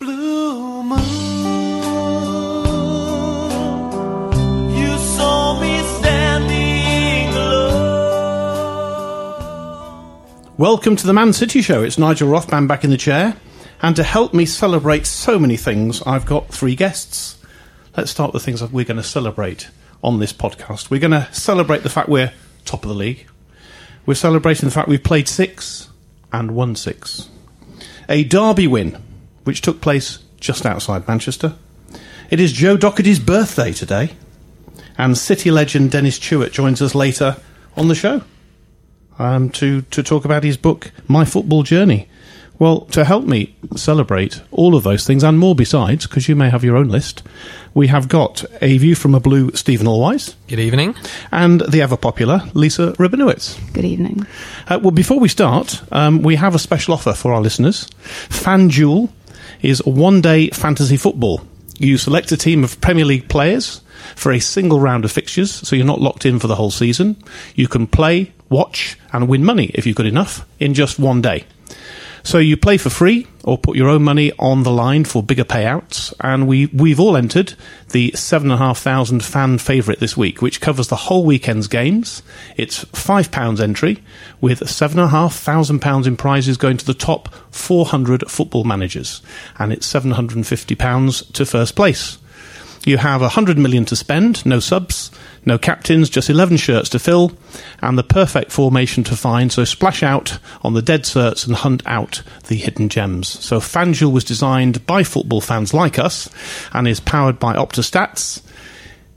Blue moon, you saw me standing alone. Welcome to the Man City Show. It's Nigel Rothband back in the chair. And to help me celebrate so many things, I've got three guests. Let's start with the things that we're going to celebrate on this podcast. We're going to celebrate the fact we're top of the league. We're celebrating the fact we've played six and won six. A derby win, which took place just outside Manchester. It is Joe Docherty's birthday today. And City legend Dennis Tueart joins us later on the show um, to, to talk about his book, My Football Journey. Well, to help me celebrate all of those things and more besides, because you may have your own list, we have got a view from a blue Stephen Allweis Good evening. and the ever popular Lisa Rabinowitz. Good evening. Uh, well, before we start, um, we have a special offer for our listeners. FanDuel is one day fantasy football. You select a team of Premier League players for a single round of fixtures, so you're not locked in for the whole season. You can play, watch, and win money if you've got enough in just one day. So you play for free or put your own money on the line for bigger payouts. And we, we've all entered the seven and a half thousand fan favourite this week, which covers the whole weekend's games. It's five pounds entry with seven and a half thousand pounds in prizes going to the top 400 football managers. And it's 750 pounds to first place. You have 100 million to spend, no subs, no captains, just 11 shirts to fill, and the perfect formation to find. So splash out on the dead certs and hunt out the hidden gems. So FanDuel was designed by football fans like us and is powered by Optastats.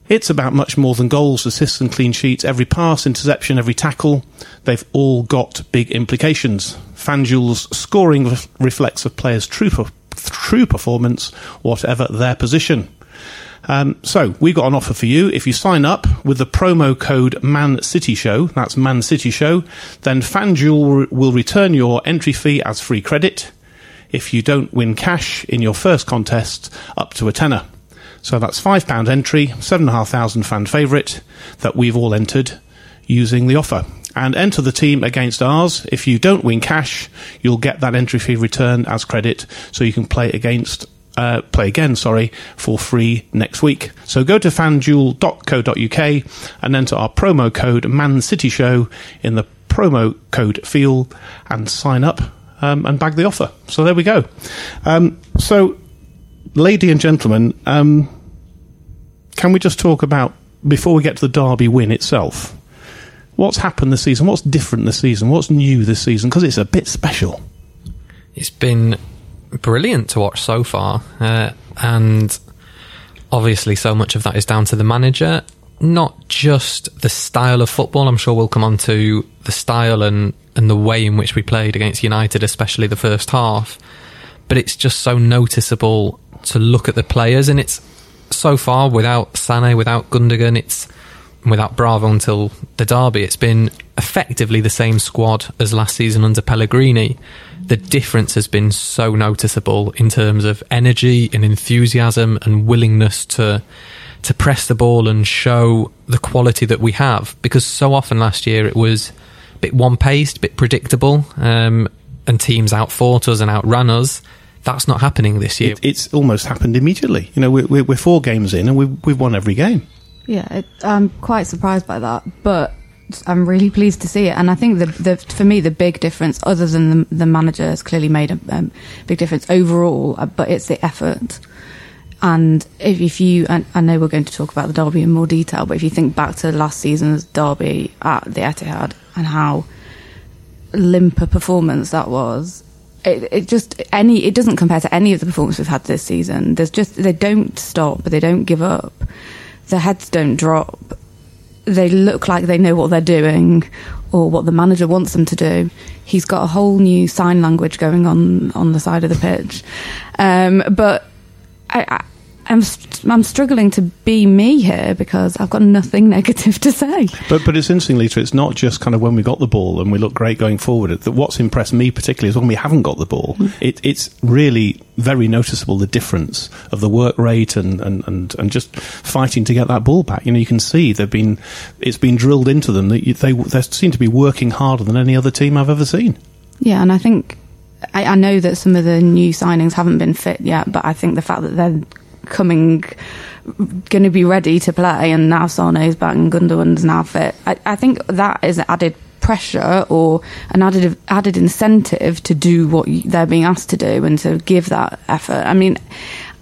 It's about much more than goals, assists, and clean sheets. Every pass, interception, every tackle, they've all got big implications. FanDuel's scoring ref- reflects a player's true, true performance, whatever their position. Um, so we've got an offer for you. If you sign up with the promo code Man City Show, that's Man City Show, then FanDuel will- return your entry fee as free credit. If you don't win cash in your first contest, up to a tenner. So that's five pound entry, seven and a half thousand fan favourite that we've all entered using the offer. And enter the team against ours. If you don't win cash, you'll get that entry fee returned as credit, so you can play against uh, play again, sorry, for free next week. So go to fanduel.co.uk and enter our promo code Man City Show in the promo code field and sign up um, and bag the offer. So there we go. Um, so, lady and gentlemen, um, can we just talk about before we get to the Derby win itself? What's happened this season? What's different this season? What's new this season? Because it's a bit special. It's been brilliant to watch so far, uh, and obviously, so much of that is down to the manager. Not just the style of football. I'm sure we'll come on to the style and and the way in which we played against United, especially the first half. But it's just so noticeable to look at the players, and it's so far without Sané, without Gundogan, it's without Bravo until the derby. It's been effectively the same squad as last season under Pellegrini. The difference has been so noticeable in terms of energy and enthusiasm and willingness to to press the ball and show the quality that we have. Because so often last year it was a bit one paced, a bit predictable, um, and teams outfought us and outran us. That's not happening this year. It, it's almost happened immediately. You know, we're, we're, four games in and we've, we've won every game. Yeah, it, I'm quite surprised by that, but I'm really pleased to see it. And I think the, the for me the big difference, other than the, the manager has clearly made a um, big difference overall, uh, but it's the effort. And if, if you, and I know we're going to talk about the derby in more detail, but if you think back to last season's derby at the Etihad and how limp a performance that was, it, it just any it doesn't compare to any of the performances we've had this season. There's just they don't stop, but they don't give up, their heads don't drop. They look like they know what they're doing or what the manager wants them to do. He's got a whole new sign language going on on the side of the pitch, um, but I, I, I'm st- I'm struggling to be me here because I've got nothing negative to say. But but it's interesting, Lisa. It's not just kind of when we got the ball and we look great going forward. That what's impressed me particularly is when we haven't got the ball. Mm. It, it's really very noticeable the difference of the work rate and, and, and, and just fighting to get that ball back. You know, you can see they've been it's been drilled into them that you, they they seem to be working harder than any other team I've ever seen. Yeah, and I think I, I know that some of the new signings haven't been fit yet, but I think the fact that they're coming, going to be ready to play, and now Sane's back and Gundogan's now fit. I, I think that is added pressure or an added added incentive to do what they're being asked to do and to give that effort. I mean.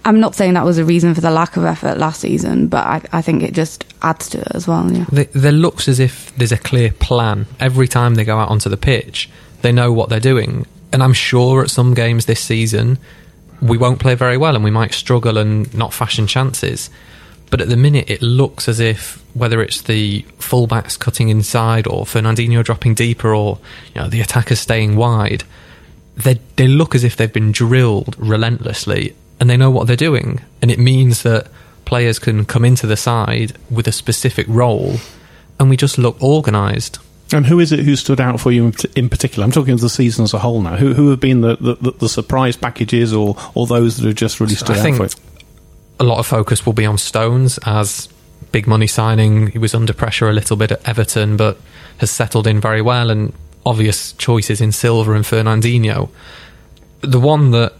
I'm not saying that was a reason for the lack of effort last season, but I, I think it just adds to it as well. Yeah. Th- there looks as if there's a clear plan every time they go out onto the pitch. They know what they're doing, and I'm sure at some games this season we won't play very well and we might struggle and not fashion chances. But at the minute, it looks as if whether it's the fullbacks cutting inside or Fernandinho dropping deeper or you know the attackers staying wide, they they look as if they've been drilled relentlessly and they know what they're doing. And it means that players can come into the side with a specific role, and we just look organised. And who is it who stood out for you in, in particular? I'm talking of the season as a whole now. Who, who have been the, the, the, the surprise packages or, or those that have just really stood I out for you? a lot of focus will be on Stones as big money signing. He was under pressure a little bit at Everton, but has settled in very well. And obvious choices in Silva and Fernandinho. The one that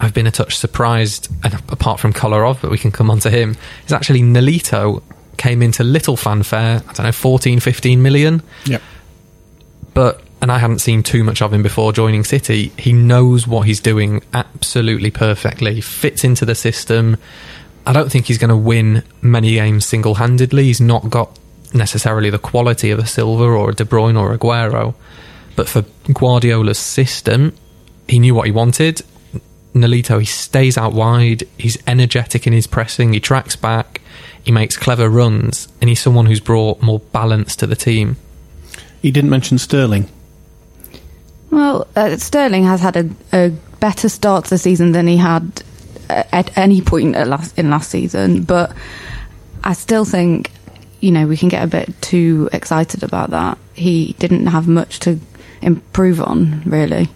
I've been a touch surprised, and apart from Kolarov, but we can come on to him, is actually Nolito came into little fanfare. I don't know, 14, 15 million Yep. But and I hadn't seen too much of him before joining City. He knows what he's doing absolutely perfectly. Fits into the system. I don't think he's going to win many games single-handedly. He's not got necessarily the quality of a Silva or a De Bruyne or Aguero, but for Guardiola's system, he knew what he wanted. Nolito, he stays out wide. He's energetic in his pressing. He tracks back. He makes clever runs, and he's someone who's brought more balance to the team. He didn't mention Sterling. Well, uh, Sterling has had a, a better start to the season than he had uh, at any point at last, in last season, but I still think, you know, we can get a bit too excited about that. He didn't have much to improve on, really.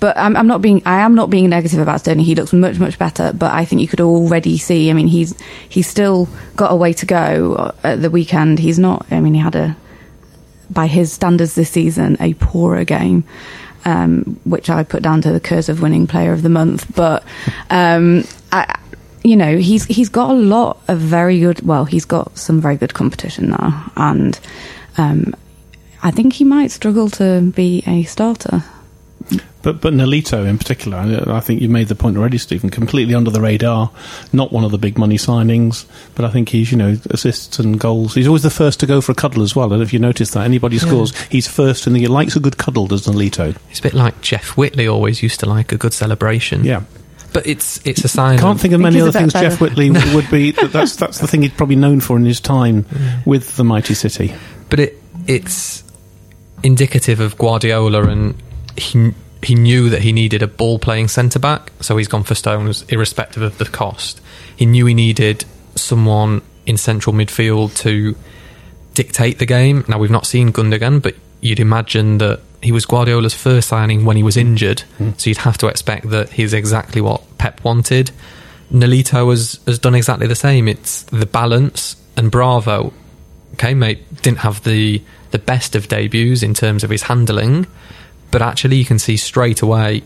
But I'm, I'm not being, I am not being negative about Sterling. He looks much, much better, but I think you could already see, I mean, he's, he's still got a way to go at the weekend. He's not, I mean, he had a, by his standards this season, a poorer game, um, which I put down to the curse of winning Player of the Month. But um, I, you know, he's he's got a lot of very good. Well, he's got some very good competition now, and um, I think he might struggle to be a starter. But but Nolito in particular, I, I think you made the point already, Stephen. Completely under the radar, not one of the big money signings, but I think he's you know assists and goals. He's always the first to go for a cuddle as well. And if you noticed that. Anybody scores, he's first, and he likes a good cuddle. Does Nolito? It's a bit like Jeff Whitley always used to like a good celebration. Yeah. But it's it's a sign. Can't think of many other things better. Jeff Whitley would be. That's that's the thing he'd probably known for in his time with the mighty City. but it it's indicative of Guardiola, and he he knew that he needed a ball playing centre back, so he's gone for Stones, irrespective of the cost. He knew he needed someone in central midfield to dictate the game. Now we've not seen Gundogan, but you'd imagine that he was Guardiola's first signing when he was injured, hmm. so you'd have to expect that he's exactly what Pep wanted. Nolito has, has done exactly the same. It's the balance and Bravo. Okay, mate, didn't have the the best of debuts in terms of his handling, but actually you can see straight away,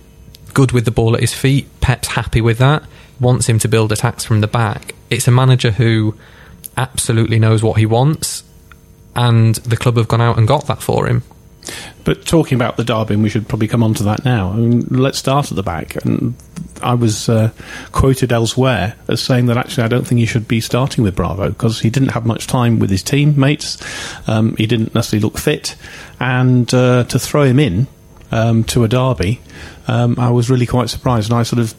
good with the ball at his feet. Pep's happy with that. Wants him to build attacks from the back. It's a manager who absolutely knows what he wants, and the club have gone out and got that for him. But talking about the derby, we should probably come on to that now. I mean, let's start at the back. And I was uh, quoted elsewhere as saying that actually I don't think he should be starting with Bravo because he didn't have much time with his teammates. Um, he didn't necessarily look fit, and uh, to throw him in um, to a derby, um, I was really quite surprised. And I sort of.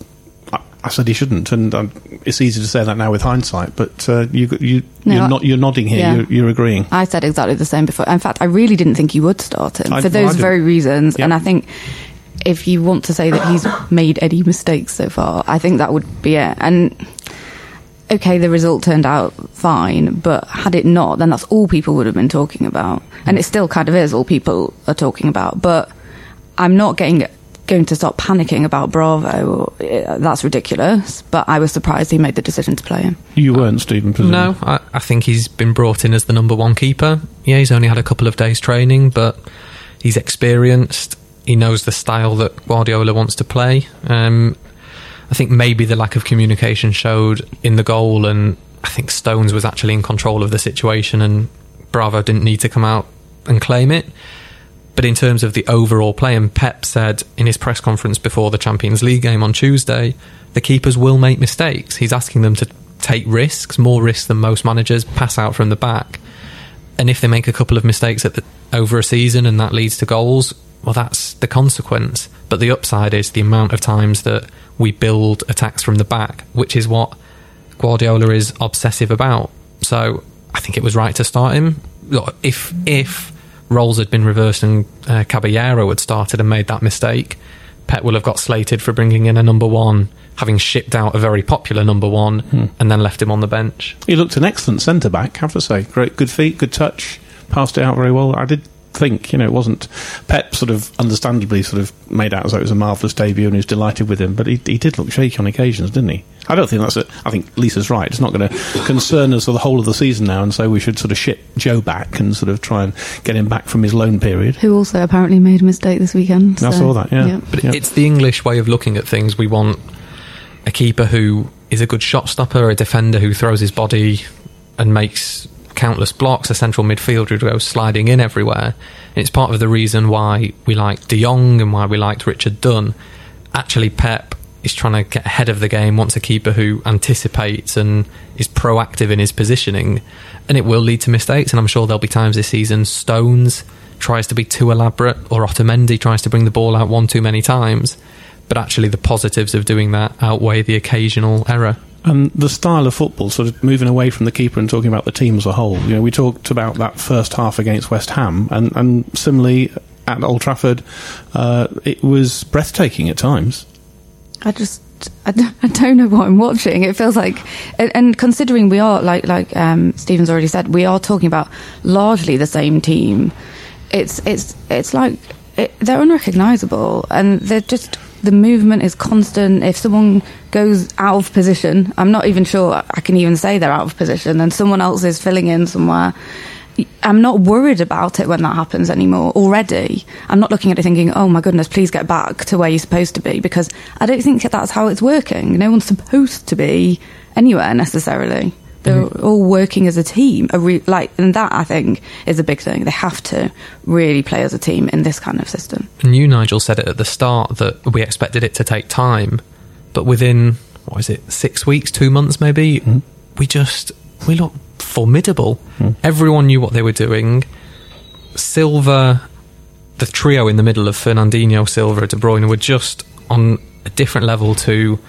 I- I said he shouldn't, and um, it's easy to say that now with hindsight. But uh, you, you, No, you're, not, you're nodding here. Yeah. You're, you're agreeing. I said exactly the same before. In fact, I really didn't think he would start him I- for those didn't. very reasons. And I think if you want to say that he's made any mistakes so far, I think that would be it. And okay, the result turned out fine, but had it not, then that's all people would have been talking about. And it still kind of is all people are talking about. But I'm not getting going to start panicking about Bravo. Uh, That's ridiculous. But I was surprised he made the decision to play him. You weren't, Stephen. presumably. No, I, I think he's been brought in as the number one keeper. Yeah, he's only had a couple of days training, but he's experienced. He knows the style that Guardiola wants to play. Um, I think maybe the lack of communication showed in the goal, and I think Stones was actually in control of the situation, and Bravo didn't need to come out and claim it. But in terms of the overall play, and Pep said in his press conference before the Champions League game on Tuesday, the keepers will make mistakes. He's asking them to take risks, more risks than most managers, pass out from the back. And if they make a couple of mistakes the, over a season and that leads to goals, well, that's the consequence. But the upside is the amount of times that we build attacks from the back, which is what Guardiola is obsessive about. So I think it was right to start him. If if roles had been reversed and uh, Caballero had started and made that mistake, Pep will have got slated for bringing in a number one, having shipped out a very popular number one, and then left him on the bench. He looked an excellent centre back, have to say. Great, good feet, good touch, passed it out very well. I did think, you know, it wasn't Pep sort of understandably sort of made out as though it was a marvellous debut and he was delighted with him, but he, he did look shaky on occasions, didn't he? I don't think that's it. I think Lisa's right. It's not going to concern us for the whole of the season now, and so we should sort of ship Joe back and sort of try and get him back from his loan period. Who also apparently made a mistake this weekend. I saw that, yeah. But Yeah. it's the English way of looking at things. We want a keeper who is a good shot stopper, a defender who throws his body and makes countless blocks, a central midfielder who goes sliding in everywhere. And it's part of the reason why we liked De Jong and why we liked Richard Dunne. Actually, Pep is trying to get ahead of the game, wants a keeper who anticipates and is proactive in his positioning. And it will lead to mistakes, and I'm sure there'll be times this season Stones tries to be too elaborate or Otamendi tries to bring the ball out one too many times. But actually, the positives of doing that outweigh the occasional error. And the style of football, sort of moving away from the keeper and talking about the team as a whole. You know, we talked about that first half against West Ham, and, and similarly at Old Trafford, uh, it was breathtaking at times. I just I don't, know what I'm watching. It feels like, and, and considering we are like like um, Stephen's already said, we are talking about largely the same team. It's it's it's like it, they're unrecognizable, and they're just the movement is constant. If someone goes out of position, I'm not even sure I can even say they're out of position, and someone else is filling in somewhere. I'm not worried about it when that happens anymore already. I'm not looking at it thinking, oh my goodness, please get back to where you're supposed to be because I don't think that's how it's working. No one's supposed to be anywhere necessarily. They're mm-hmm. all working as a team. A re- like, and that I think is a big thing. They have to really play as a team in this kind of system. And you, Nigel, said it at the start that we expected it to take time, but within what is it, six weeks, two months, maybe, mm-hmm. we just we look formidable. Mm-hmm. Everyone knew what they were doing. Silva, the trio in the middle of Fernandinho, Silva, De Bruyne were just on a different level to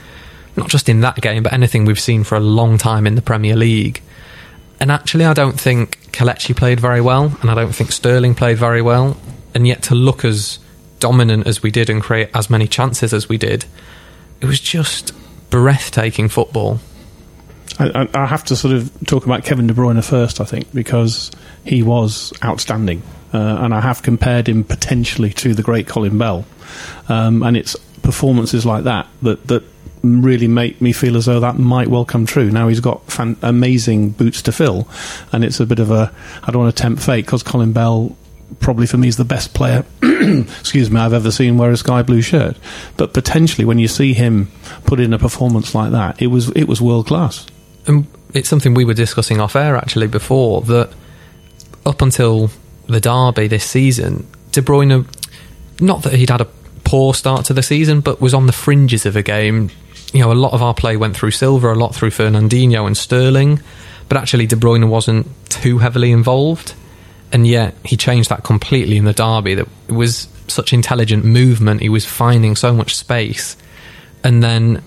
not just in that game, but anything we've seen for a long time in the Premier League. And actually, I don't think Kelechi played very well, and I don't think Sterling played very well. And yet, to look as dominant as we did and create as many chances as we did, it was just breathtaking football. I, I, I have to sort of talk about Kevin De Bruyne first, I think, because he was outstanding. Uh, and I have compared him potentially to the great Colin Bell. Um, and it's performances like that that, that really make me feel as though that might well come true. Now he's got fan- amazing boots to fill, and it's a bit of a I don't want to tempt fate because Colin Bell probably for me is the best player excuse me I've ever seen wear a sky blue shirt but potentially when you see him put in a performance like that it was it was world class And it's something we were discussing off air actually before that up until the derby this season, De Bruyne, not that he'd had a poor start to the season, but was on the fringes of a game. You know, a lot of our play went through Silva, a lot through Fernandinho and Sterling, but actually De Bruyne wasn't too heavily involved. And yet he changed that completely in the derby. That it was such intelligent movement. He was finding so much space, and then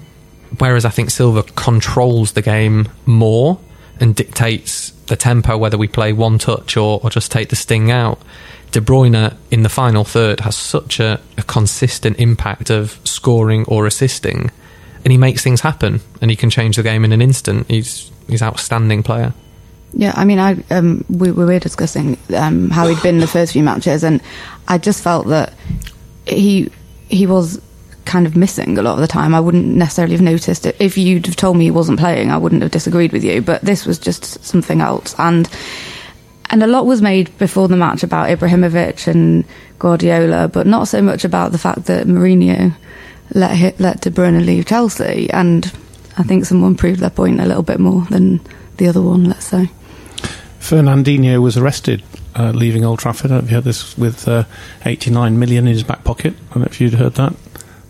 whereas I think Silva controls the game more and dictates the tempo, whether we play one touch or, or just take the sting out. De Bruyne in the final third has such a, a consistent impact of scoring or assisting, and he makes things happen, and he can change the game in an instant. He's he's outstanding player. Yeah, I mean, I um, we, we were discussing um, how he'd been the first few matches, and I just felt that he he was kind of missing a lot of the time. I wouldn't necessarily have noticed it if you'd have told me he wasn't playing. I wouldn't have disagreed with you, but this was just something else, and and a lot was made before the match about Ibrahimovic and Guardiola, but not so much about the fact that Mourinho let hi- let De Bruyne leave Chelsea, and I think someone proved their point a little bit more than the other one. Let's say. Fernandinho was arrested uh, leaving Old Trafford. If you heard this with uh, 89 million in his back pocket. I don't know if you'd heard that.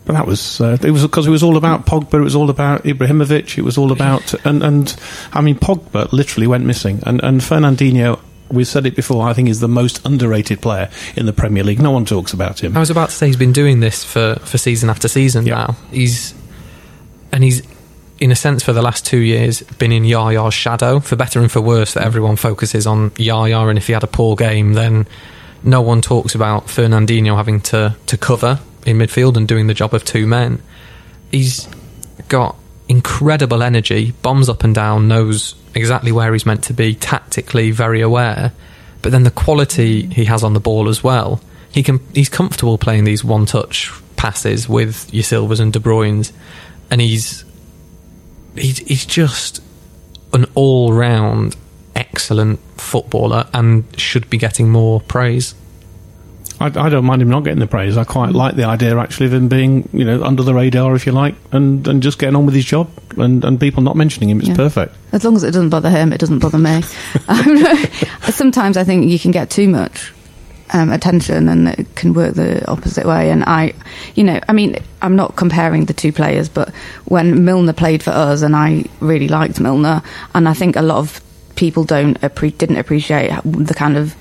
But that was uh, it was because it was all about Pogba. It was all about Ibrahimovic. It was all about and and I mean Pogba literally went missing. And and Fernandinho, we've said it before. I think is the most underrated player in the Premier League. No one talks about him. I was about to say he's been doing this for, for season after season Yeah. now. He's and he's in a sense for the last two years been in Yaya's shadow, for better and for worse. That everyone focuses on Yaya, and if he had a poor game, then no one talks about Fernandinho having to to cover in midfield and doing the job of two men. He's got incredible energy, bombs up and down, knows exactly where he's meant to be, tactically very aware. But then the quality he has on the ball as well. He can he's comfortable playing these one touch passes with your Silvas and De Bruyne's and he's he's he's just an all round excellent footballer and should be getting more praise. I, I don't mind him not getting the praise. I quite like the idea actually of him being you know under the radar, if you like, and and just getting on with his job and and people not mentioning him. It's Yeah. perfect. As long as it doesn't bother him, it doesn't bother me. Um, sometimes I think you can get too much um, attention and it can work the opposite way. And I, you know, I mean, I'm not comparing the two players, but when Milner played for us, and I really liked Milner, and I think a lot of people don't appre- didn't appreciate the kind of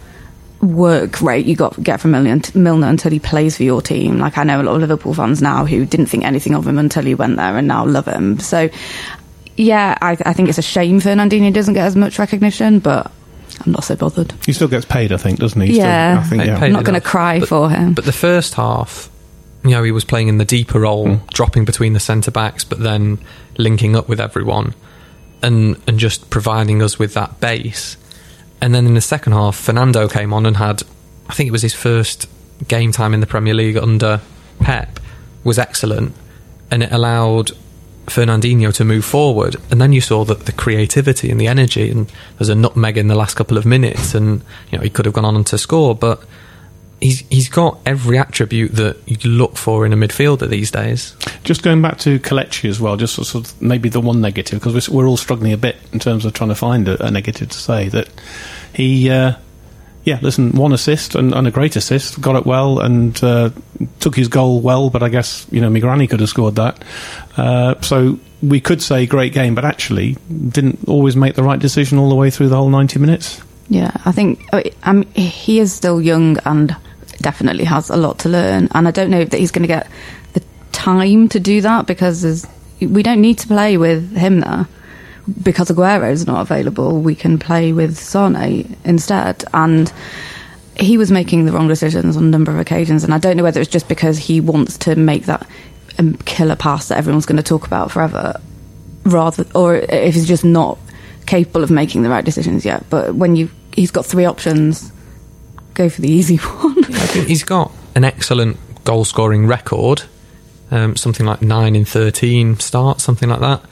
work rate you got get from Milner, Milner until he plays for your team. Like I know a lot of Liverpool fans now who didn't think anything of him until he went there and now love him. So yeah, I, I think it's a shame Fernandinho doesn't get as much recognition, but I'm not so bothered. He still gets paid, I think, doesn't he? Still- Yeah. I think, yeah. I'm not going to cry But- for him. But the first half, you know, he was playing in the deeper role, hmm. dropping between the centre backs, but then linking up with everyone and and just providing us with that base. And then in the second half, Fernando came on and had, I think it was his first game time in the Premier League under Pep, was excellent, and it allowed Fernandinho to move forward. And then you saw that the creativity and the energy, and there's a nutmeg in the last couple of minutes, and you know he could have gone on to score, but he's he's got every attribute that you look for in a midfielder these days. Just going back to Kelechi as well, just sort of maybe the one negative because we're, we're all struggling a bit in terms of trying to find a, a negative to say that he, uh, yeah, listen, one assist and, and a great assist, got it well and uh, took his goal well, but I guess you know Migrani could have scored that. Uh, so we could say great game, but actually didn't always make the right decision all the way through the whole ninety minutes. Yeah, I think uh, I mean, he is still young and definitely has a lot to learn. And I don't know that he's going to get the time to do that because we don't need to play with him there because Aguero is not available. We can play with Sane instead. And he was making the wrong decisions on a number of occasions. And I don't know whether it's just because he wants to make that um, killer pass that everyone's going to talk about forever rather or if he's just not capable of making the right decisions yet. But when you he's got three options, go for the easy one. I think he's got an excellent goal scoring record. um, something like nine in thirteen starts, something like that.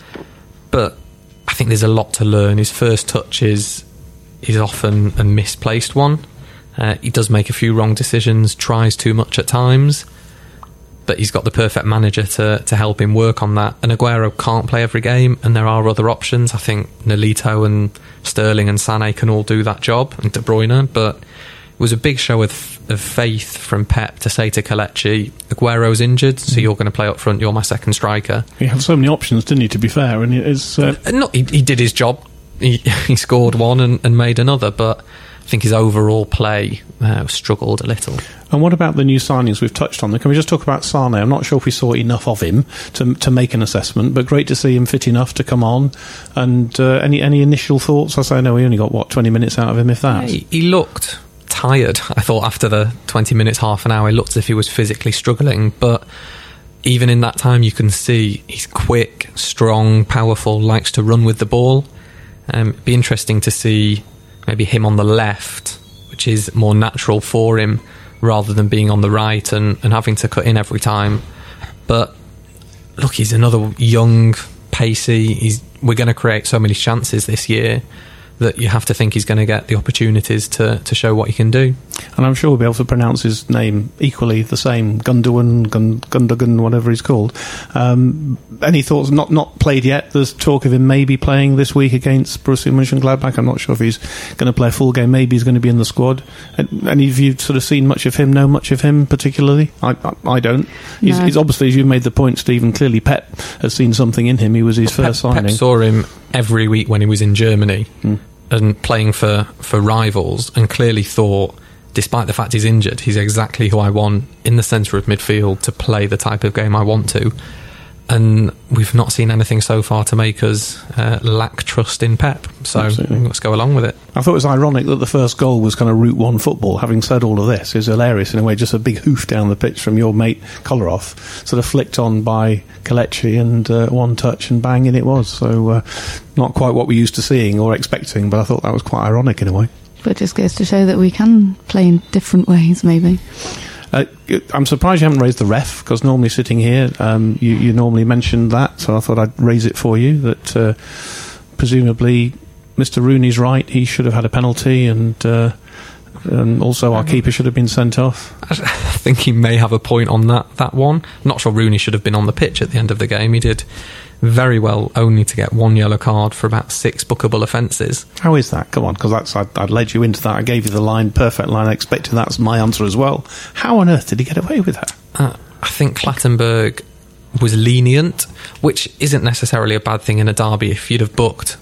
But I think there's a lot to learn. His first touch is is often a misplaced one. Uh, he does make a few wrong decisions, tries too much at times, but he's got the perfect manager to, to help him work on that. And Aguero can't play every game, and there are other options. I think Nolito and Sterling and Sané can all do that job, and De Bruyne, but was a big show of, of faith from Pep to say to Kelechi, Aguero's injured, so you're going to play up front, you're my second striker. He had so many options, didn't he? To be fair, and it's uh, Uh, No, he, he did his job. He, he scored one and, and made another, but I think his overall play uh, struggled a little. And what about the new signings we've touched on? Can we just talk about Sane? I'm not sure if we saw enough of him to to make an assessment, but great to see him fit enough to come on. And uh, any any initial thoughts? I say no, we only got what 20 minutes out of him, if that. He, he looked tired. I thought after the 20 minutes, half an hour, he looked as if he was physically struggling. But even in that time, you can see he's quick, strong, powerful, likes to run with the ball. Um, it'd be interesting to see maybe him on the left, which is more natural for him, rather than being on the right and, and having to cut in every time. But look, he's another young, pacey. He's we're going to create so many chances this year that you have to think he's going to get the opportunities to, to show what he can do. And I'm sure we'll be able to pronounce his name equally the same, Gundogan, Gun, Gundogan, whatever he's called. Um, any thoughts? Not not played yet. There's talk of him maybe playing this week against Borussia Mönchengladbach. I'm not sure if he's going to play a full game. Maybe he's going to be in the squad. And- Any of you sort of seen much of him? Know much of him particularly? I I, I don't. He's, No. he's obviously, as you made the point, Stephen. Clearly, Pep has seen something in him. He was his first Pep, signing. Pep saw him every week when he was in Germany and playing for, for rivals, and clearly thought, despite the fact he's injured, he's exactly who I want in the centre of midfield to play the type of game I want to. And we've not seen anything so far to make us uh, lack trust in Pep. So Absolutely. let's go along with it. I thought it was ironic that the first goal was kind of Route 1 football. Having said all of this, is hilarious in a way, just a big hoof down the pitch from your mate Kolarov, sort of flicked on by Kelechi and uh, one touch and bang, in it was. So, uh, not quite what we're used to seeing or expecting, but I thought that was quite ironic in a way. But it just goes to show that we can play in different ways, maybe. Uh, I'm surprised you haven't raised the ref because normally sitting here, um, you, you normally mentioned that, so I thought I'd raise it for you. That uh, presumably Mr. Rooney's right; he should have had a penalty, and uh, and also our keeper should have been sent off. I think he may have a point on that that one. Not sure Rooney should have been on the pitch at the end of the game. He did very well, only to get one yellow card for about six bookable offences. How is that? Come on, because that's I, I led you into that. I gave you the line, perfect line. I expected that's my answer as well. How on earth did he get away with that? Uh, I think Clattenburg was lenient, which isn't necessarily a bad thing in a derby. If you'd have booked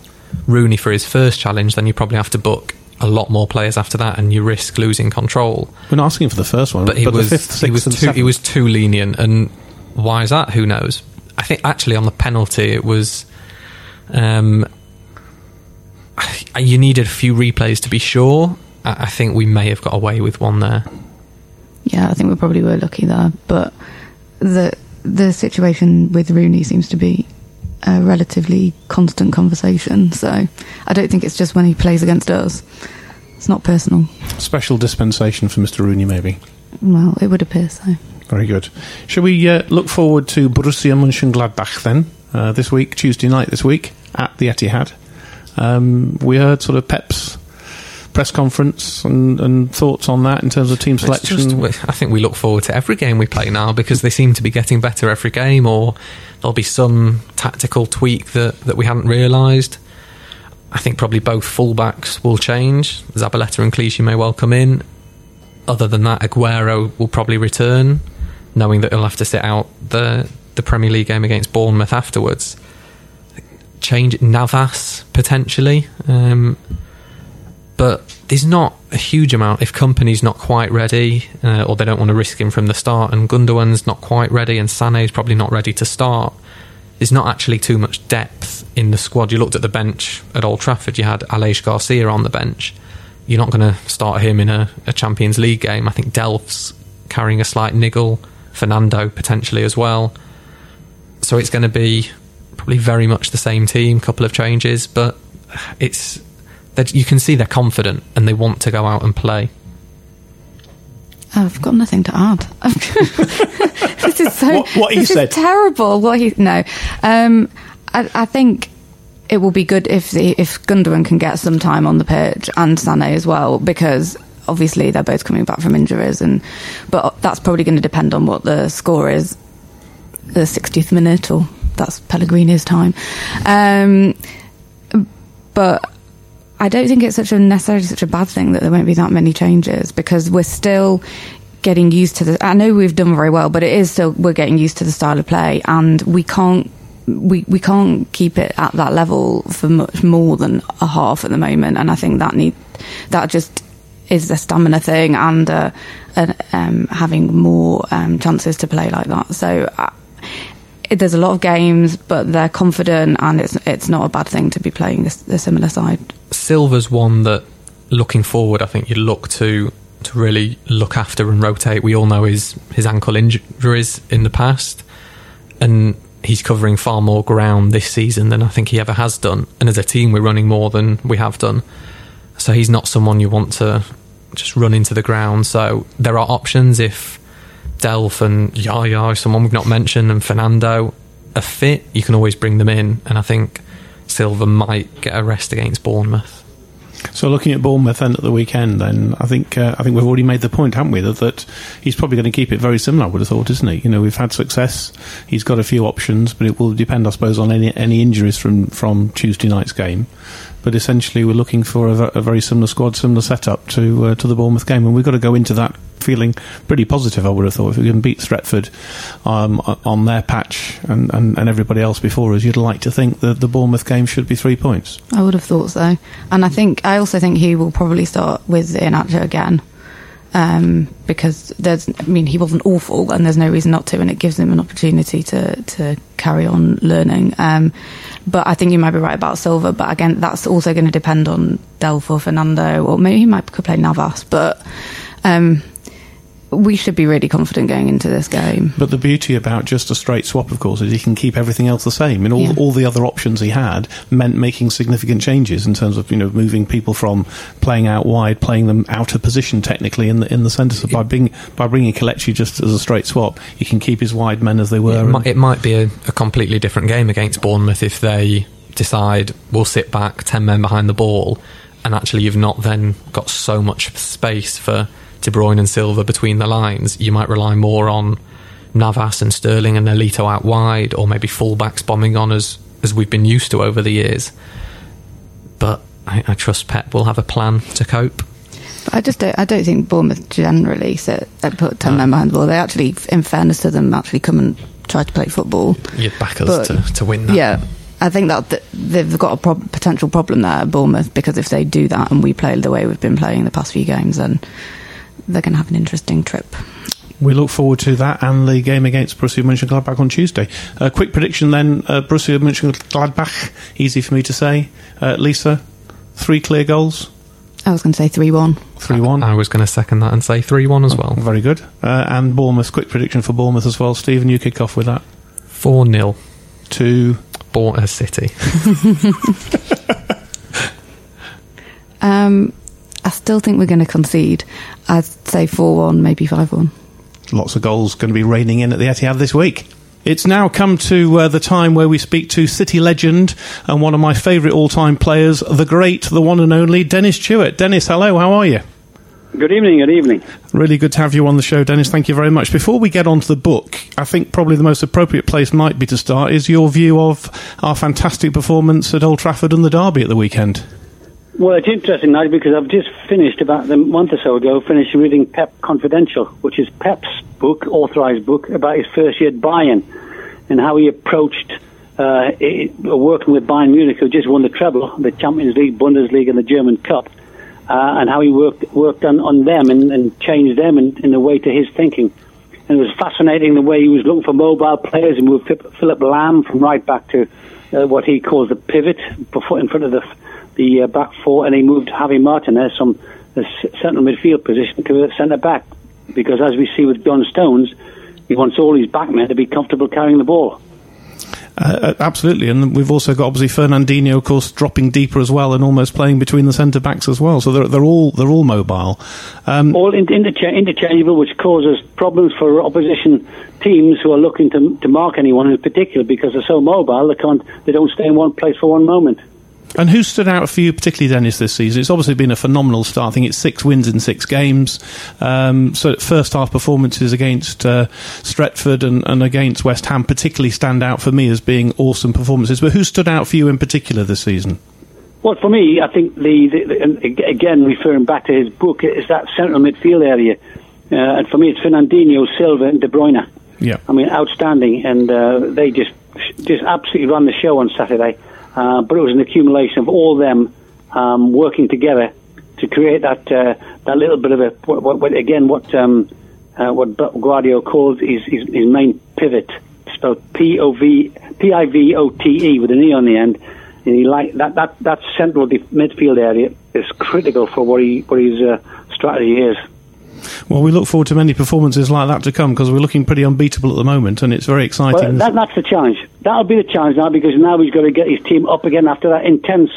Rooney for his first challenge, then you probably have to book a lot more players after that, and you risk losing control. We're not asking for the first one, But he was the fifth, he was too seventh. he was too lenient, and why is that? Who knows? I think actually on the penalty it was. Um, you needed a few replays to be sure. I I think we may have got away with one there. Yeah, I think we probably were lucky there. But the the situation with Rooney seems to be a relatively constant conversation. So I don't think it's just when he plays against us. It's not personal. special dispensation for Mr. Rooney, maybe. Well, it would appear so. Very good. Shall we uh, look forward to Borussia Mönchengladbach then uh, this week, Tuesday night this week at the Etihad? Um, we heard sort of Pep's press conference and, and thoughts on that in terms of team selection. just- I think we look forward to every game we play now because they seem to be getting better every game, or there'll be some tactical tweak that, that we hadn't realised. I think probably both fullbacks will change. Zabaleta and Clichy may well come in. Other than that, Aguero will probably return, knowing that he'll have to sit out the the Premier League game against Bournemouth afterwards. Change Navas potentially. Um, but there's not a huge amount. If Kompany's not quite ready, uh, or they don't want to risk him from the start, and Gundogan's not quite ready, and Sané's probably not ready to start, there's not actually too much depth in the squad. You looked at the bench at Old Trafford, you had Aleix Garcia on the bench. You're not going to start him in a, a Champions League game. I think Delph's carrying a slight niggle, Fernando potentially as well. So it's going to be probably very much the same team, couple of changes, but it's that you can see they're confident and they want to go out and play. I've got nothing to add. this is so. What- what he this said. Is terrible. What he no. Um, I, I think it will be good if the if Gundogan can get some time on the pitch and Sané as well because obviously they're both coming back from injuries and but that's probably going to depend on what the score is the 60th minute or that's Pellegrini's time. Um, but I don't think it's such a necessarily such a bad thing that there won't be that many changes because we're still getting used to the. I know we've done very well, but it is still we're getting used to the style of play, and we can't. We, we can't keep it at that level for much more than a half at the moment, and I think that need that just is a stamina thing and uh, um, having more um, chances to play like that. So uh, it, there's a lot of games, but they're confident, and it's it's not a bad thing to be playing the similar side. Silva's one that, looking forward, I think you look to to really look after and rotate. We all know his his ankle injuries in the past, and he's covering far more ground this season than I think he ever has done. And as a team, we're running more than we have done. So he's not someone you want to just run into the ground. So there are options if Delph and Yaya, someone we've not mentioned, and Fernando are fit. You can always bring them in, and I think Silva might get a rest against Bournemouth. So looking at Bournemouth then at the weekend, then I think uh, I think we've already made the point, haven't we, that, that he's probably going to keep it very similar. I would have thought, isn't he? You know, we've had success. He's got a few options, but it will depend, I suppose, on any any injuries from from Tuesday night's game. But essentially, we're looking for a, a very similar squad, similar setup to uh, to the Bournemouth game, and we've got to go into that feeling pretty positive. I would have thought if we can beat Stretford um, on their patch and, and, and everybody else before us, you'd like to think that the Bournemouth game should be three points. I would have thought so, and I think I also think he will probably start with Iheanacho again. Um, because there's, I mean, he wasn't awful, and there's no reason not to, and it gives him an opportunity to to carry on learning. Um, but I think you might be right about Silva. But again, that's also going to depend on Delph or Fernando, or maybe he might could play Navas. But um, we should be really confident going into this game. But the beauty about just a straight swap, of course, is he can keep everything else the same. And all, Yeah. all the other options he had meant making significant changes in terms of you know moving people from playing out wide, playing them out of position technically in the in the centre. So by being by bringing Kelechi just as a straight swap, he can keep his wide men as they were. It, and- might, it might be a, a completely different game against Bournemouth if they decide we'll sit back 10 men behind the ball and actually you've not then got so much space for De Bruyne and Silva between the lines. You might rely more on Navas and Sterling and Nolito out wide or maybe fullbacks bombing on as, as we've been used to over the years. But I, I trust Pep will have a plan to cope. But I just don't, I don't think Bournemouth generally sit uh, put ten men behind the ball. They actually, in fairness to them, actually come and try to play football. You'd back us But- to, to win that. Yeah, I think that th- they've got a prob- potential problem there at Bournemouth because if they do that and we play the way we've been playing the past few games, then they're going to have an interesting trip. We look forward to that and the game against Borussia Mönchengladbach on Tuesday. A quick prediction then: uh, Borussia Mönchengladbach. Easy for me to say. Uh, Lisa, three clear goals, I was going to say three one. three one. I was going to second that and say 3 1 as well. Very good. Uh, and Bournemouth. Quick prediction for Bournemouth as well. Stephen, you kick off with that. 4 0. Two. Bournemouth City. Um, I still think we're going to concede. I'd say four one, maybe five one. Lots of goals going to be raining in at the Etihad this week. It's now come to uh, the time where we speak to City legend and one of my favourite all-time players, the great, the one and only Dennis Tueart. Dennis, hello, how are you? Good evening, good evening. Really good to have you on the show, Dennis. Thank you very much. Before we get on to the book, I think probably the most appropriate place might be to start is your view of our fantastic performance at Old Trafford and the Derby at the weekend. Well, it's interesting now because I've just finished about a month or so ago, finished reading Pep Confidential, which is Pep's book, authorized book, about his first year at Bayern and how he approached uh, it, working with Bayern Munich, who just won the treble, the Champions League, Bundesliga, and the German Cup, uh, and how he worked worked on, on them and, and changed them in, in a way to his thinking. And it was fascinating the way he was looking for mobile players and moved Philipp Lahm from right back to uh, what he calls the pivot in front of the the uh, back four, and he moved Javi Martinez from the central midfield position to the centre back because, as we see with John Stones, he wants all his back men to be comfortable carrying the ball. Uh, absolutely, and we've also got obviously Fernandinho, of course, dropping deeper as well, and almost playing between the centre backs as well. So they're, they're all they're all mobile. Um, all intercha- interchangeable, which causes problems for opposition teams who are looking to, to mark anyone in particular because they're so mobile they can't they don't stay in one place for one moment. And who stood out for you, particularly Dennis, this season? It's obviously been a phenomenal start. I think it's six wins in six games. Um, so first half performances against uh, Stretford and, and, against West Ham particularly stand out for me as being awesome performances. But who stood out for you in particular this season? Well, for me, I think the, the, the again referring back to his book is that central midfield area, uh, and for me it's Fernandinho, Silva, and De Bruyne. Yeah, I mean outstanding, and uh, they just just absolutely ran the show on Saturday. Uh, but it was an accumulation of all them um, working together to create that uh, that little bit of a what, what, again what um, uh, what Guardiola calls his, his, his main pivot, spelled P O V P I V O T E with an e on the end. And he like that that that central midfield area is critical for what he what his uh, strategy is. Well, we look forward to many performances like that to come because we're looking pretty unbeatable at the moment, and it's very exciting. Well, that, that's the challenge. That'll be the challenge now because now he's got to get his team up again after that intense.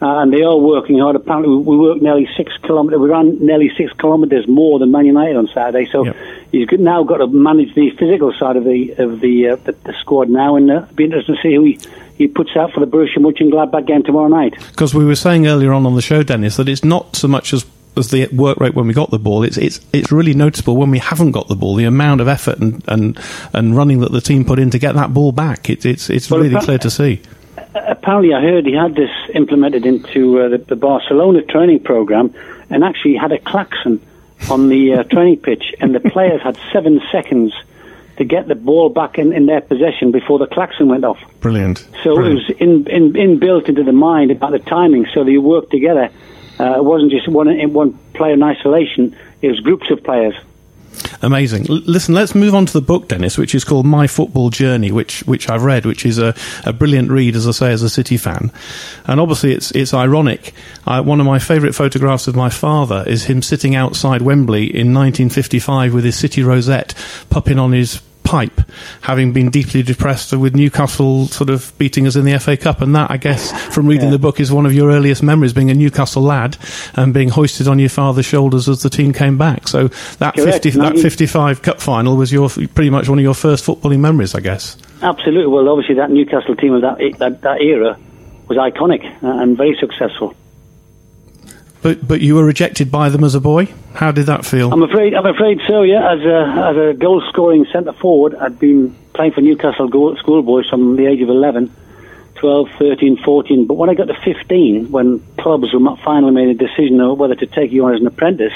Uh, and they are working hard. Apparently, we worked nearly six kilometres. We ran nearly six kilometres more than Man United on Saturday. So yep. he's now got to manage the physical side of the of the uh, the, the, squad now, and uh, be interesting to see who he he puts out for the Borussia Mönchengladbach game tomorrow night. Because we were saying earlier on on the show, Dennis, that it's not so much as as the work rate when we got the ball. It's it's it's really noticeable when we haven't got the ball. The amount of effort and and, and running that the team put in to get that ball back. It, it's it's well, really clear to see. Apparently, I heard he had this implemented into uh, the, the, Barcelona training program, and actually had a klaxon on the uh, training pitch, and the players had seven seconds to get the ball back in, in their possession before the klaxon went off. Brilliant. So Brilliant. it was in, in, inbuilt into the mind about the timing, so they worked together uh, it wasn't just one one player in isolation; it was groups of players. Amazing. L- listen, let's move on to the book, Dennis, which is called My Football Journey, which which I've read, which is a, a brilliant read, as I say, as a City fan. And obviously, it's it's ironic. I, one of my favourite photographs of my father is him sitting outside Wembley in 1955 with his City rosette, pupping on his pipe, having been deeply depressed with Newcastle sort of beating us in the FA Cup. And that, I guess, from reading yeah. the book, is one of your earliest memories, being a Newcastle lad and being hoisted on your father's shoulders as the team came back. So that, 50, that 55 Cup final was your pretty much one of your first footballing memories, I guess. Absolutely. Well, obviously, that Newcastle team of that, that, that era was iconic uh, and very successful. But but you were rejected by them as a boy. How did that feel? I'm afraid I'm afraid so. Yeah, as a as a goal scoring centre forward, I'd been playing for Newcastle schoolboys from the age of 11, 12, 13, 14. But when I got to 15, when clubs were finally made a decision of whether to take you on as an apprentice,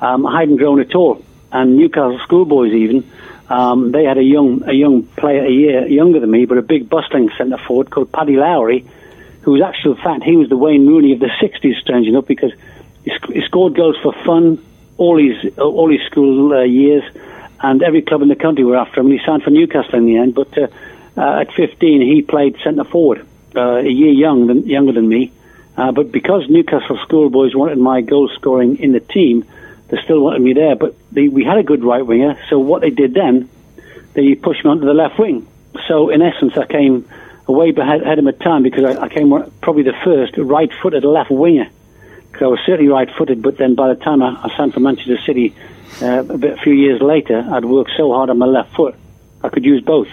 um, I hadn't grown at all. And Newcastle schoolboys even. Um, they had a young a young player a year younger than me, but a big bustling centre forward called Paddy Lowry, who was actual fact he was the Wayne Rooney of the '60s, strange enough, because he, sc- he scored goals for fun all his all his school uh, years, and every club in the country were after him. And he signed for Newcastle in the end, but uh, uh, at 15 he played centre forward, uh, a year young than, younger than me. Uh, but because Newcastle schoolboys wanted my goal scoring in the team, they still wanted me there. But they, we had a good right winger, so what they did then, they pushed me onto the left wing. So in essence, I came way ahead of my time because I, I came probably the first right-footed left winger. Because I was certainly right-footed, but then by the time I, I signed for Manchester City, uh, a, bit, a few years later, I'd worked so hard on my left foot, I could use both.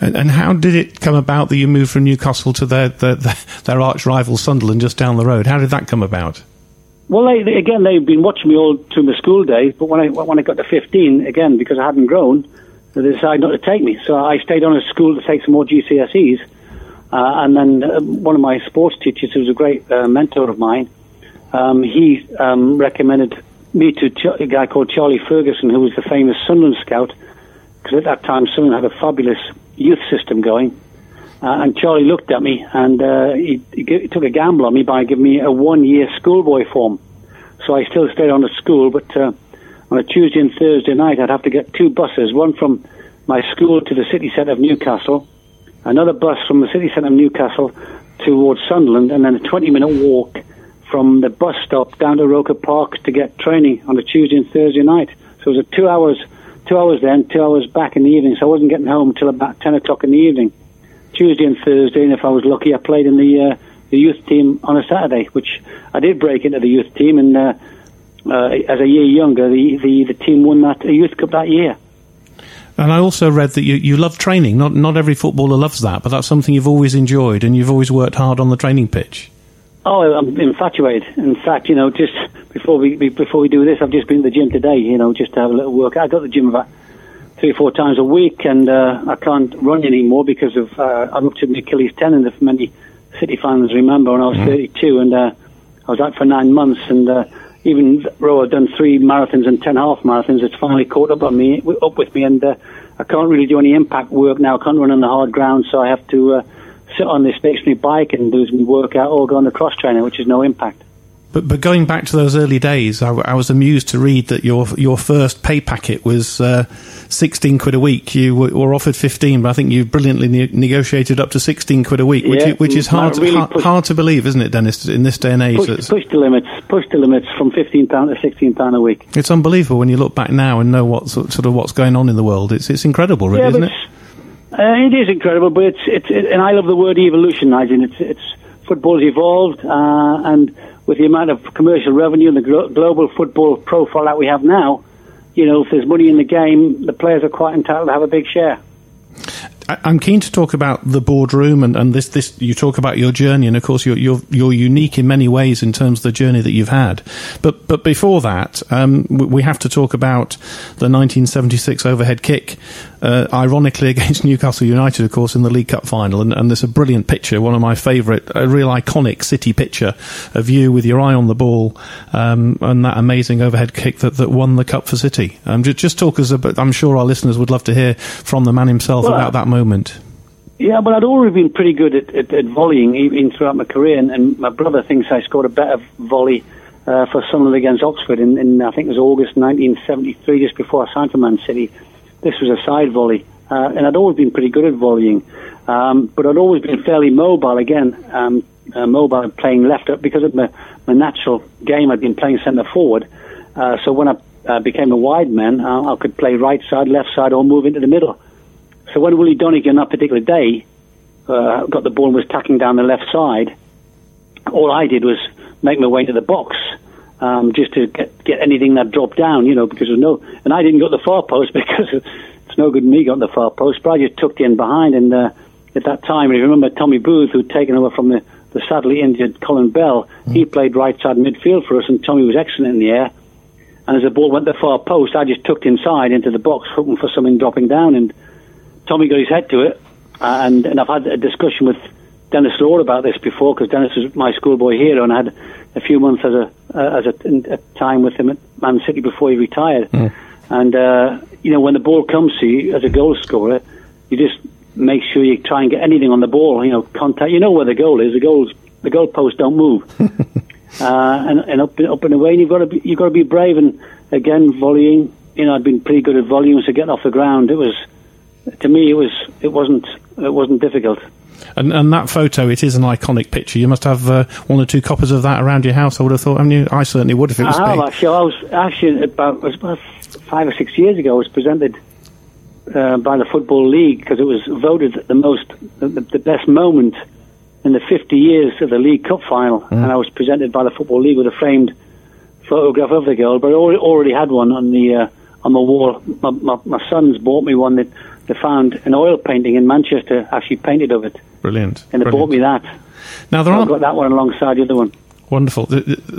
And, and, how did it come about that you moved from Newcastle to their, their, their arch rival Sunderland just down the road? How did that come about? Well, they, they, again, they've been watching me all through my school days, but when I when I got to 15, again, because I hadn't grown, they decided not to take me. So I stayed on at school to take some more GCSEs. Uh, and then uh, one of my sports teachers, who was a great uh, mentor of mine, um, he um, recommended me to Ch- a guy called Charlie Ferguson, who was the famous Sunderland scout, because at that time Sunderland had a fabulous youth system going. Uh, and Charlie looked at me and uh, he, he, took a gamble on me by giving me a one-year schoolboy form. So I still stayed on at school, but on a Tuesday and Thursday night, I'd have to get two buses, one from my school to the city centre of Newcastle, another bus from the city centre of Newcastle towards Sunderland, and then a 20 minute walk from the bus stop down to Roker Park to get training on a Tuesday and Thursday night. So it was a two hours, two hours then, two hours back in the evening. So I wasn't getting home until about 10 o'clock in the evening. Tuesday and Thursday, and if I was lucky, I played in the uh, the youth team on a Saturday, which I did break into the youth team, and uh, uh, as a year younger, the, the the team won that youth cup that year. And I also read that you, you love training. Not not every footballer loves that, but that's something you've always enjoyed, and you've always worked hard on the training pitch. Oh, I'm infatuated. In fact, you know, just before we before we do this, I've just been to the gym today. You know, just to have a little work. I go to the gym about three or four times a week, and uh, I can't run anymore because of uh, I ruptured my Achilles tendon. If many City fans remember, when I was 32, and uh, I was out for nine months, and uh, even though I've done three marathons and ten half marathons, it's finally caught up on me, up with me, and uh, I can't really do any impact work now. I can't run on the hard ground, so I have to uh, sit on this stationary bike and do my workout or go on the cross trainer, which is no impact. But but going back to those early days, I was amused to read that your your first pay packet was uh, sixteen quid a week. You were, were offered fifteen, but I think you brilliantly ne- negotiated up to sixteen quid a week, which Yeah, i- which is mm, hard really hard, pushed- hard to believe, isn't it, Dennis? In this day and age, Push, it's, push the limits, push the limits from fifteen pound to sixteen pound a week. it's unbelievable when you look back now and know what sort, of what's going on in the world. It's it's incredible, really, yeah, isn't it? uh, it is incredible, but it's it's it, and I love the word evolution, Nigel. It's it's football's evolved, uh, and with the amount of commercial revenue and the glo- global football profile that we have now, you know, if there's money in the game, the players are quite entitled to have a big share. I'm keen to talk about the boardroom and, and this, this. You talk about your journey, and of course, you're, you're you're unique in many ways in terms of the journey that you've had. But but before that, um, we have to talk about the 1976 overhead kick, uh, ironically against Newcastle United, of course, in the League Cup final. And, and there's a brilliant picture, one of my favourite, a real iconic City picture of you with your eye on the ball um, and that amazing overhead kick that, that won the cup for City. Um, just, just talk us about. I'm sure our listeners would love to hear from the man himself Well, about that moment. Yeah, but I'd always been pretty good at, at, at volleying even throughout my career, and, and my brother thinks I scored a better volley uh, for Sunderland against Oxford in, in I think it was August 1973, just before I signed for Man City. This was a side volley, uh, and I'd always been pretty good at volleying, um, but I'd always been fairly mobile again, um, uh, mobile playing left up because of my, my natural game. I'd been playing centre forward, uh, so when I uh, became a wide man, I could play right side, left side, or move into the middle. So when Willie Donachie on that particular day uh, got the ball and was tacking down the left side, all I did was make my way into the box um, just to get, get anything that dropped down, you know, because there's no, and I didn't go to the far post because it's no good me going to the far post, but I just tucked in behind. And uh, at that time, if you remember Tommy Booth, who'd taken over from the, the sadly injured Colin Bell, he played right side midfield for us, and Tommy was excellent in the air. And as the ball went to the far post, I just tucked inside into the box, hoping for something dropping down. And Tommy got his head to it, uh, and and I've had a discussion with Denis Law about this before because Dennis was my schoolboy hero, and I had a few months as a uh, as a, a time with him at Man City before he retired. And uh, you know, when the ball comes to you as a goal scorer, you just make sure you try and get anything on the ball. You know, contact. You know where the goal is. The goals, the goal posts don't move. uh, and, and up up and away. And you've got to be you've got to be brave. And again, volleying. You know, I'd been pretty good at volleying, so getting off the ground, it was to me, it was it wasn't it wasn't difficult. And, and that photo, it is an iconic picture. You must have uh, one or two copies of that around your house. I would have thought. I mean, I certainly would if it was I have me. actually. I was actually about was about five or six years ago. I was presented uh, by the football league because it was voted the most the, the best moment in the 50 years of the League Cup final, and I was presented by the football league with a framed photograph of the girl, But I already, already had one on the uh, on the wall. My, my, my sons bought me one that they found an oil painting in Manchester actually painted of it, Brilliant. and they bought me that. Now there So I've aren't got that one alongside the other one. Wonderful.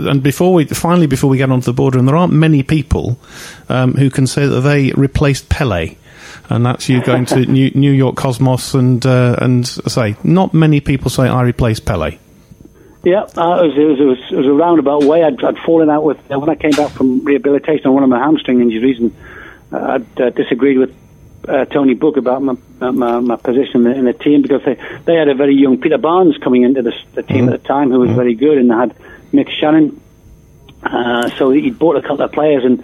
And before we finally, before we get onto the boardroom, there aren't many people um, who can say that they replaced Pele, and that's you going to New, New York Cosmos and uh, and say not many people say I replaced Pele. Yeah, uh, it, was, it, was, it, was, it was a roundabout way. I'd, I'd fallen out with uh, when I came back from rehabilitation on one of my hamstring injuries, and uh, I'd uh, disagreed with uh, Tony Book about my, my, my position in the, in the team because they, they had a very young Peter Barnes coming into the, the team at the time who was very good, and they had Mick Channon. Uh, so he bought a couple of players, and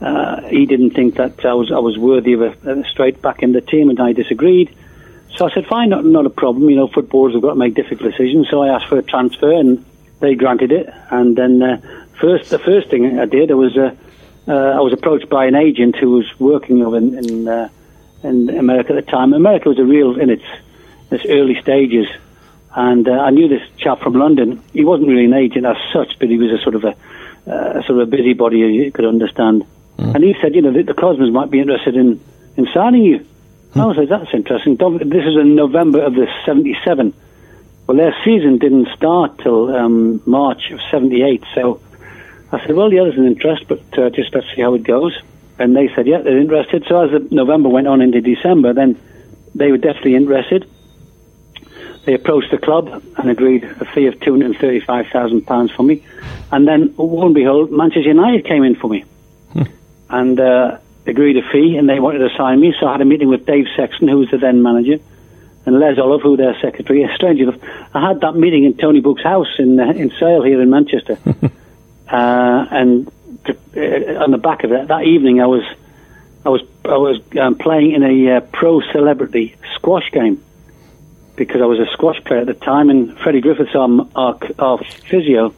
uh, he didn't think that I was I was worthy of a, a straight back in the team, and I disagreed. So I said, fine, not, not a problem. You know, footballers have got to make difficult decisions. So I asked for a transfer, and they granted it. And then uh, first, the first thing I did, was uh, uh, I was approached by an agent who was working over in in, uh, in America at the time. America was a real in its this early stages. And uh, I knew this chap from London. He wasn't really an agent as such, but he was a sort of a, uh, sort of a busybody, as you could understand. And he said, you know, the, the Cosmos might be interested in, in signing you. I said, that's interesting. Don't- This is in November of the 77. Well, their season didn't start till um, March of 78. So I said, well, yeah, there's an interest, but uh, just let's see how it goes. And they said, yeah, they're interested. So as the November went on into December, then they were definitely interested. They approached the club and agreed a fee of £235,000 for me. And then, lo and behold, Manchester United came in for me and uh, agreed a fee, and they wanted to sign me. So I had a meeting with Dave Sexton, who was the then manager, and Les Olive, who was their secretary. Strange enough, I had that meeting in Tony Book's house in uh, in Sale here in Manchester, uh, and to, uh, on the back of it, that evening I was I was I was um, playing in a uh, pro celebrity squash game because I was a squash player at the time, and Freddie Griffiths, our, our, our physio,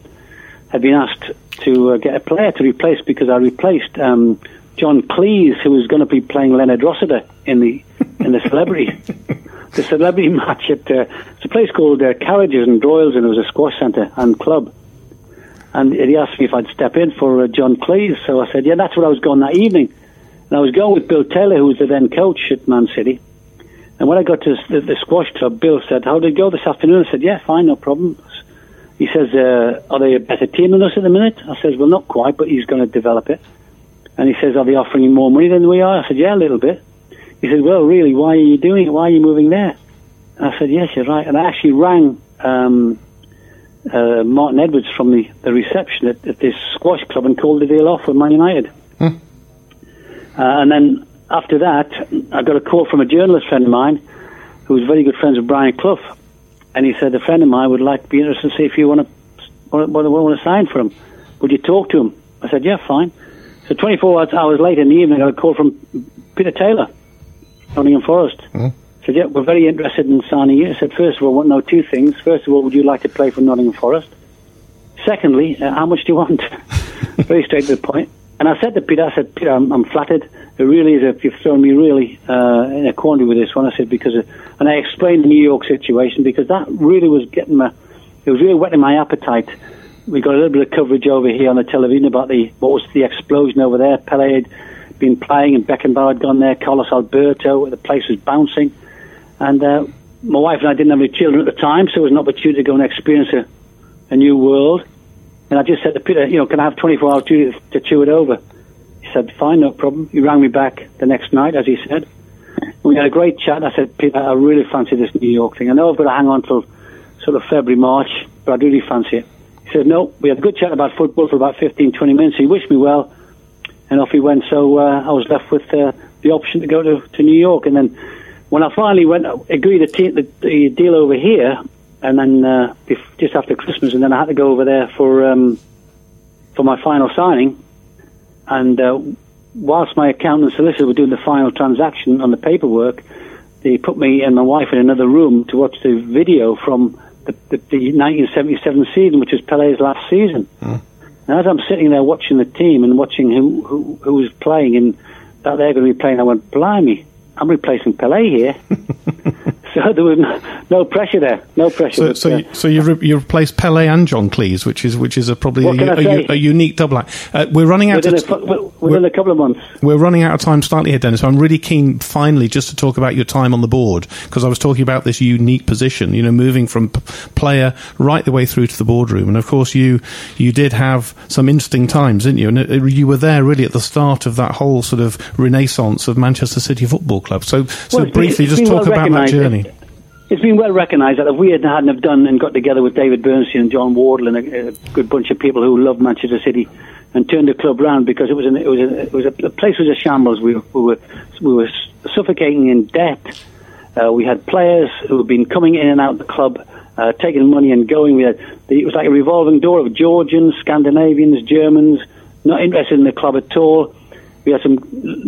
had been asked to uh, get a player to replace because I replaced um, John Cleese, who was going to be playing Leonard Rossiter in the in the celebrity the celebrity match at uh, it's a place called uh, Carriages and Doyles, and it was a squash centre and club. And he asked me if I'd step in for uh, John Cleese, so I said, yeah, that's where I was going that evening. And I was going with Bill Taylor, who was the then coach at Man City. And when I got to the, the squash club, Bill said, "How did it go this afternoon?" I said, "Yeah, fine, no problem." He says, uh, "Are they a better team than us at the minute?" I says, "Well, not quite, but he's going to develop it." And he says, "Are they offering you more money than we are?" I said, "Yeah, a little bit." He said, "Well, really, why are you doing it? Why are you moving there?" And I said, "Yes, you're right." And I actually rang um, uh, Martin Edwards from the, the reception at, at this squash club and called the deal off with Man United. Uh, and then after that, I got a call from a journalist friend of mine who was very good friends with Brian Clough. And he said, a friend of mine would like to be interested to see if you want to want, want, want to sign for him. Would you talk to him? I said, yeah, fine. So 24 hours- hours later in the evening, I got a call from Peter Taylor, Nottingham Forest. Said, yeah, we're very interested in signing you. I said, first of all, I want know two things. First of all, would you like to play for Nottingham Forest? Secondly, uh, how much do you want? very straight to the point. And I said to Peter, I said, Peter, I'm, I'm flattered. It really is, a, you've thrown me really uh, in a quandary with this one. I said, because, of, and I explained the New York situation because that really was getting my, it was really whetting my appetite. We got a little bit of coverage over here on the television about the, what was the explosion over there. Pele had been playing and Beckenbauer had gone there, Carlos Alberto, the place was bouncing. And uh, my wife and I didn't have any children at the time, so it was an opportunity to go and experience a, a new world. And I just said to Peter, you know, can I have 24 hours to, to chew it over? He said, fine, no problem. He rang me back the next night, as he said. We had a great chat. I said, Peter, I really fancy this New York thing. I know I've got to hang on till sort of February, March, but I really fancy it. He said, no, we had a good chat about football for about 15, 20 minutes. He wished me well, and off he went. So uh, I was left with uh, the option to go to, to New York. And then when I finally went, agreed to take the, the deal over here, and then uh, bef- just after Christmas, and then I had to go over there for um, for my final signing. And uh, whilst my accountant and solicitor were doing the final transaction on the paperwork, they put me and my wife in another room to watch the video from the, the, the 1977 season, which was Pele's last season. And as I'm sitting there watching the team and watching who who, who was playing and that they're going to be playing, I went, blimey, I'm replacing Pele here. so there was no, pressure there, no pressure. So, so, uh, you, so you, re- you replaced Pele and John Cleese, which is which is a probably a, a, a unique double act. Uh, we're running out within, of a, fu- wi- within a couple of months. We're running out of time slightly here, Dennis. So I'm really keen, finally, just to talk about your time on the board because I was talking about this unique position. You know, moving from p- player right the way through to the boardroom, and of course, you you did have some interesting times, didn't you? And it, you were there really at the start of that whole sort of renaissance of Manchester City Football Club. So, so Well, it's been- briefly, just been talk well about that journey. It's been well recognised that if we hadn't have done and got together with David Bernstein and John Wardle and a, a good bunch of people who love Manchester City and turned the club round because it was an, it was a, it was a, the place was a shambles. We, we were we were suffocating in debt. Uh, we had players who had been coming in and out of the club, uh, taking money and going. We had it was like a revolving door of Georgians, Scandinavians, Germans, not interested in the club at all. We had some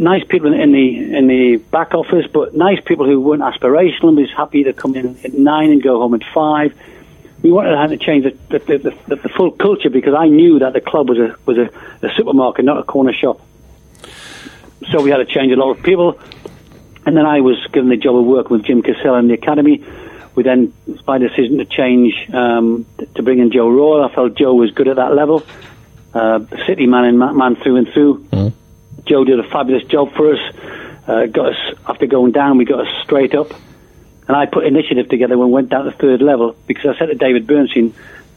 nice people in the in the back office, but nice people who weren't aspirational. We was happy to come in at nine and go home at five. We wanted to change the, the, the, the, full culture because I knew that the club was a was a, a supermarket, not a corner shop. So we had to change a lot of people. And then I was given the job of working with Jim Cassell in the academy. We then, my decision to change um, to bring in Joe Royle, I felt Joe was good at that level. Uh, City man and man through and through. Joe did a fabulous job for us. Uh, got us after going down, we got us straight up. And I put initiative together when we went down to third level because I said to David Bernstein,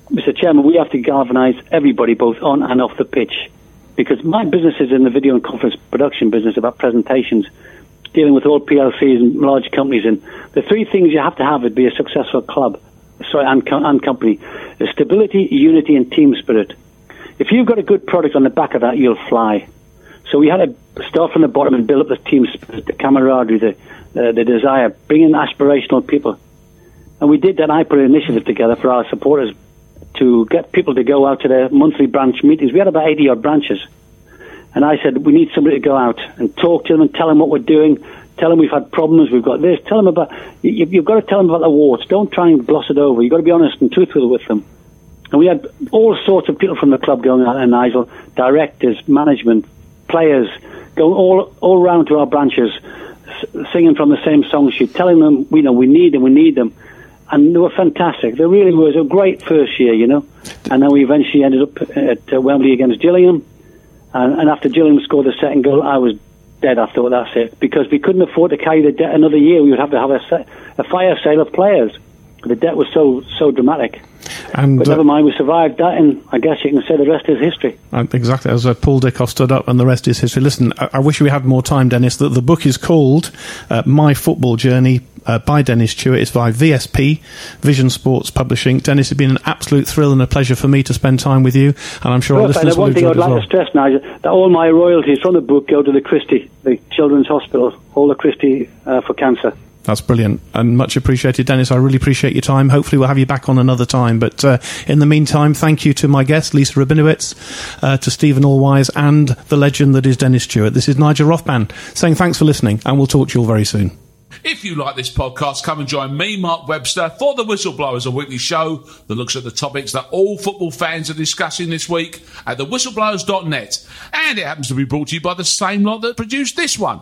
Mr. Chairman, we have to galvanise everybody, both on and off the pitch, because my business is in the video and conference production business about presentations, dealing with all PLCs and large companies. And the three things you have to have to be a successful club, sorry, and, co- and company: is stability, unity, and team spirit. If you've got a good product on the back of that, you'll fly. So we had to start from the bottom and build up the team the camaraderie, the, uh, the desire, bring in aspirational people. And we did that. I put an initiative together for our supporters to get people to go out to their monthly branch meetings. We had about 80 odd branches. And I said, we need somebody to go out and talk to them and tell them what we're doing. Tell them we've had problems, we've got this. Tell them about, you, you've got to tell them about the warts. Don't try and gloss it over. You've got to be honest and truthful with them. And we had all sorts of people from the club going out there, Nigel, directors, management, players, going all, all round to our branches, singing from the same song sheet, telling them, you know, we need them, we need them. And they were fantastic. They really was a great first year, you know. And then we eventually ended up at uh, Wembley against Gillingham. And, and after Gillingham scored the second goal, I was dead. I thought that's it because we couldn't afford to carry the debt another year. We would have to have a, sa- a fire sale of players. The debt was so so dramatic. And But uh, never mind, we survived that, and I guess you can say the rest is history. Uh, Exactly, as uh, Paul Dickov stood up, and the rest is history. Listen, I, I wish we had more time, Dennis. The, the book is called uh, My Football Journey uh, by Dennis Tueart. It's by VSP, Vision Sports Publishing. Dennis, it's been an absolute thrill and a pleasure for me to spend time with you, and I'm sure our Perfect. listeners will one thing I'd like well. to stress, Nigel, that all my royalties from the book go to the Christie, the Children's Hospital, all the Christie uh, for cancer. That's brilliant and much appreciated, Dennis. I really appreciate your time. Hopefully, we'll have you back on another time. But uh, in the meantime, thank you to my guest, Lisa Rabinowitz, uh, to Stephen Allweis, and the legend that is Dennis Tueart. This is Nigel Rothband saying thanks for listening, and we'll talk to you all very soon. If you like this podcast, come and join me, Mark Webster, for The Whistleblowers, a weekly show that looks at the topics that all football fans are discussing this week at thewhistleblowers.net. And it happens to be brought to you by the same lot that produced this one.